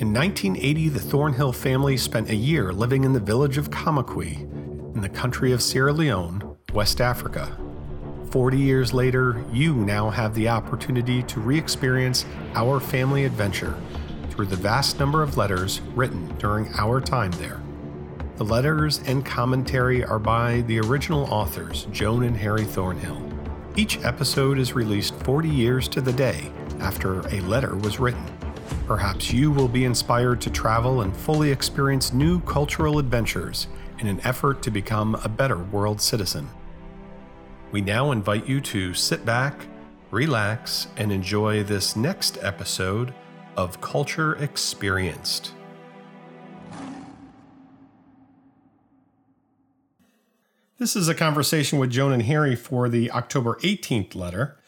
In 1980, the Thornhill family spent a year living in the village of Kamakwi in the country of Sierra Leone, West Africa. 40 years later, you now have the opportunity to re experience our family adventure through the vast number of letters written during our time there. The letters and commentary are by the original authors, Joan and Harry Thornhill. Each episode is released 40 years to the day after a letter was written. Perhaps you will be inspired to travel and fully experience new cultural adventures in an effort to become a better world citizen. We now invite you to sit back, relax, and enjoy this next episode of Culture Experienced. This is a conversation with Joan and Harry for the October 18th letter.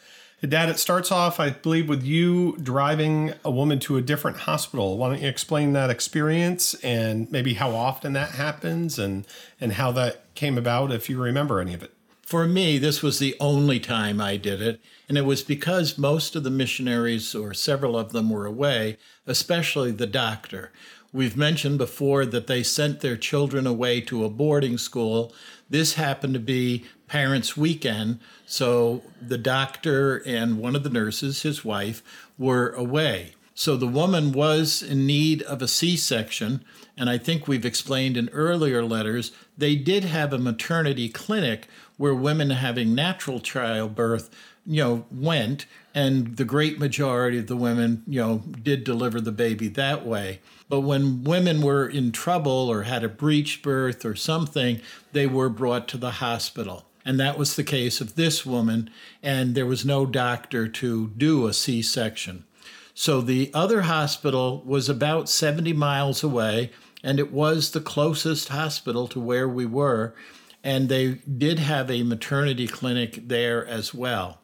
Dad, it starts off, I believe, with you driving a woman to a different hospital. Why don't you explain that experience and maybe how often that happens and, and how that came about, if you remember any of it? For me, this was the only time I did it, and it was because most of the missionaries, or several of them, were away, especially the doctor. We've mentioned before that they sent their children away to a boarding school. This happened to be parents' weekend, so the doctor and one of the nurses, his wife, were away. So the woman was in need of a C section, and I think we've explained in earlier letters, they did have a maternity clinic where women having natural childbirth, you know, went, and the great majority of the women, you know, did deliver the baby that way. But when women were in trouble or had a breech birth or something, they were brought to the hospital. And that was the case of this woman, and there was no doctor to do a C section. So the other hospital was about 70 miles away, and it was the closest hospital to where we were. And they did have a maternity clinic there as well.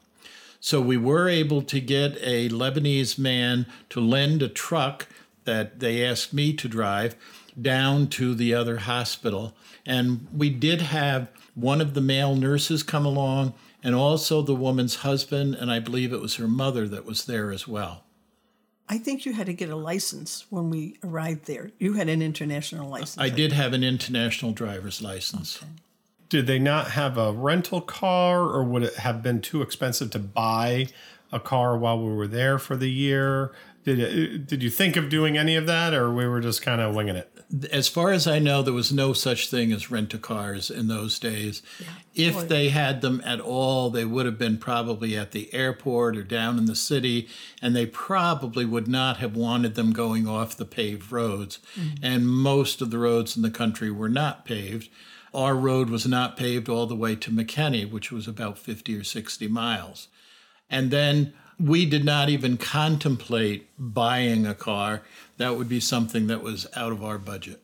So we were able to get a Lebanese man to lend a truck that they asked me to drive down to the other hospital. And we did have one of the male nurses come along and also the woman's husband, and I believe it was her mother that was there as well. I think you had to get a license when we arrived there. You had an international license. I did have an international driver's license. Okay. Did they not have a rental car, or would it have been too expensive to buy a car while we were there for the year? Did it, did you think of doing any of that, or we were just kind of winging it? As far as I know, there was no such thing as rent a cars in those days. Yeah. If they had them at all, they would have been probably at the airport or down in the city, and they probably would not have wanted them going off the paved roads. Mm-hmm. And most of the roads in the country were not paved. Our road was not paved all the way to Makeni, which was about 50 or 60 miles. And then we did not even contemplate buying a car. That would be something that was out of our budget.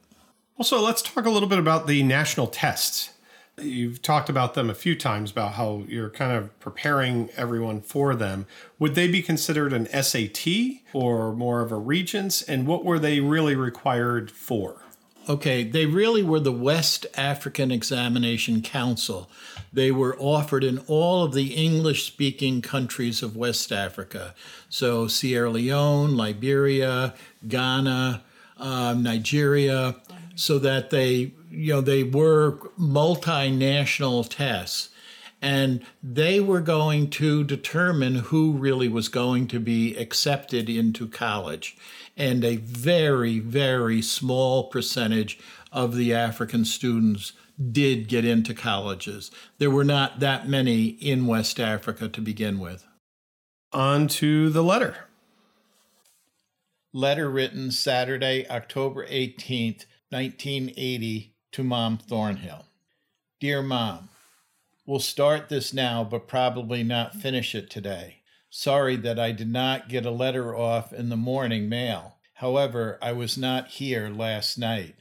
Also, let's talk a little bit about the national tests. You've talked about them a few times about how you're kind of preparing everyone for them. Would they be considered an SAT or more of a Regents? And what were they really required for? Okay, they really were the West African Examination Council. They were offered in all of the English speaking countries of West Africa. So Sierra Leone, Liberia, Ghana, um, Nigeria, so that they, you know, they were multinational tests. And they were going to determine who really was going to be accepted into college and a very, very small percentage of the African students did get into colleges. There were not that many in West Africa to begin with. On to the letter. Letter written Saturday, October 18th, 1980, to Mom Thornhill. Dear Mom, We'll start this now, but probably not finish it today. Sorry that I did not get a letter off in the morning mail. However, I was not here last night.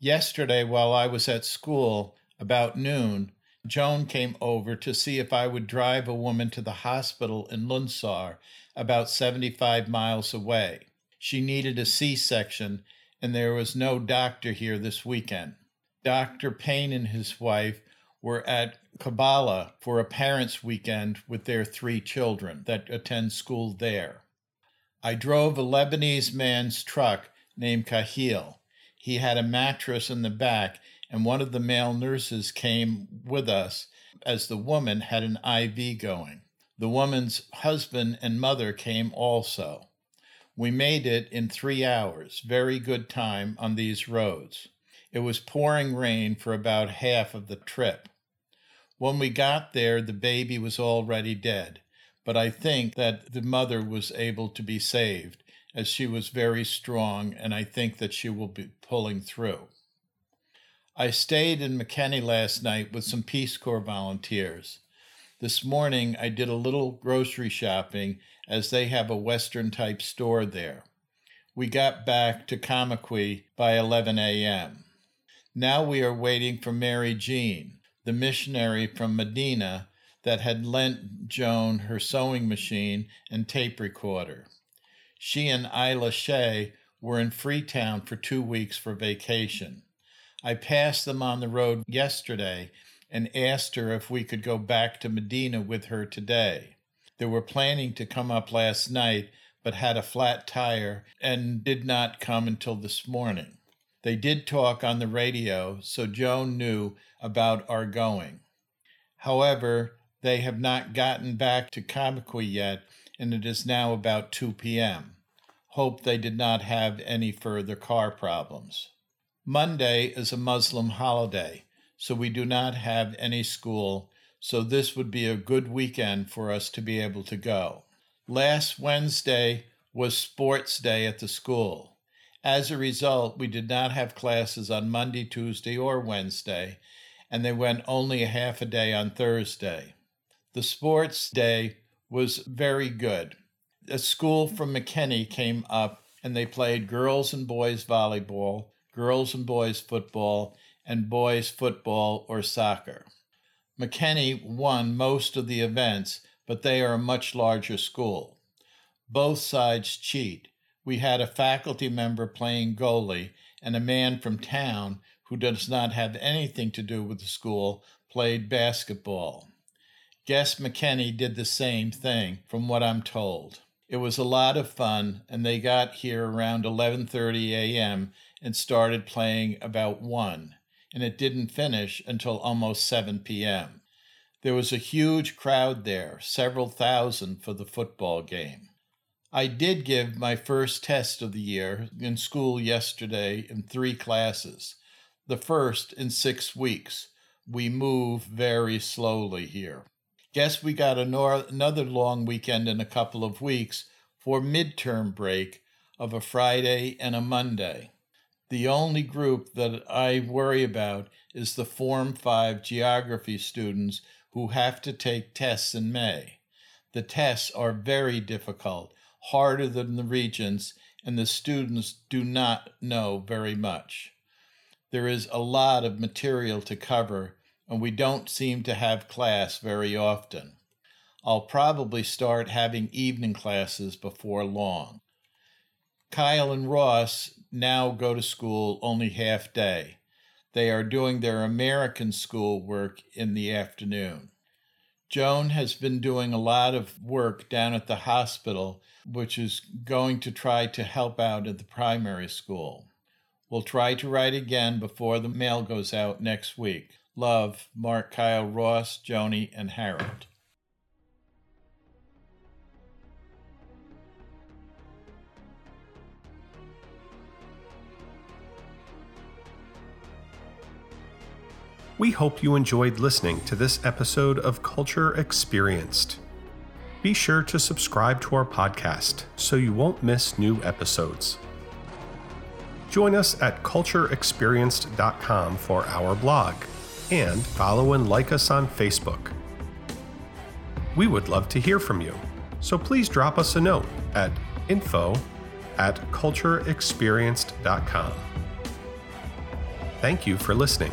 Yesterday, while I was at school, about noon, Joan came over to see if I would drive a woman to the hospital in Lunsar, about 75 miles away. She needed a C section, and there was no doctor here this weekend. Dr. Payne and his wife were at Kabala for a parents' weekend with their three children that attend school there. I drove a Lebanese man's truck named Kahil. He had a mattress in the back, and one of the male nurses came with us as the woman had an IV going. The woman's husband and mother came also. We made it in three hours, very good time on these roads. It was pouring rain for about half of the trip. When we got there, the baby was already dead, but I think that the mother was able to be saved as she was very strong, and I think that she will be pulling through. I stayed in Makeni last night with some Peace Corps volunteers. This morning, I did a little grocery shopping as they have a Western type store there. We got back to Kamakwi by 11 a.m. Now we are waiting for Mary Jean, the missionary from Medina that had lent Joan her sewing machine and tape recorder. She and Isla Shea were in Freetown for two weeks for vacation. I passed them on the road yesterday and asked her if we could go back to Medina with her today. They were planning to come up last night, but had a flat tire and did not come until this morning. They did talk on the radio, so Joan knew about our going. However, they have not gotten back to Kamakwi yet, and it is now about 2 p.m hope they did not have any further car problems. Monday is a Muslim holiday, so we do not have any school, so this would be a good weekend for us to be able to go. Last Wednesday was sports day at the school. As a result, we did not have classes on Monday, Tuesday, or Wednesday, and they went only a half a day on Thursday. The sports day was very good a school from Makeni came up and they played girls and boys volleyball, girls and boys football, and boys football or soccer. Makeni won most of the events, but they are a much larger school. Both sides cheat. We had a faculty member playing goalie and a man from town who does not have anything to do with the school played basketball. Guess Makeni did the same thing, from what I'm told. It was a lot of fun, and they got here around 11:30 a.m. and started playing about 1, and it didn't finish until almost 7 p.m. There was a huge crowd there, several thousand for the football game. I did give my first test of the year in school yesterday in three classes, the first in six weeks. We move very slowly here. Guess we got another long weekend in a couple of weeks for midterm break of a Friday and a Monday. The only group that I worry about is the Form 5 geography students who have to take tests in May. The tests are very difficult, harder than the regents, and the students do not know very much. There is a lot of material to cover, and we don't seem to have class very often. I'll probably start having evening classes before long. Kyle and Ross now go to school only half day. They are doing their American school work in the afternoon. Joan has been doing a lot of work down at the hospital, which is going to try to help out at the primary school. We'll try to write again before the mail goes out next week. Love, Mark, Kyle, Ross, Joni, and Harold. We hope you enjoyed listening to this episode of Culture Experienced. Be sure to subscribe to our podcast so you won't miss new episodes. Join us at cultureexperienced.com for our blog and follow and like us on Facebook. We would love to hear from you, so please drop us a note at info at cultureexperienced.com. Thank you for listening.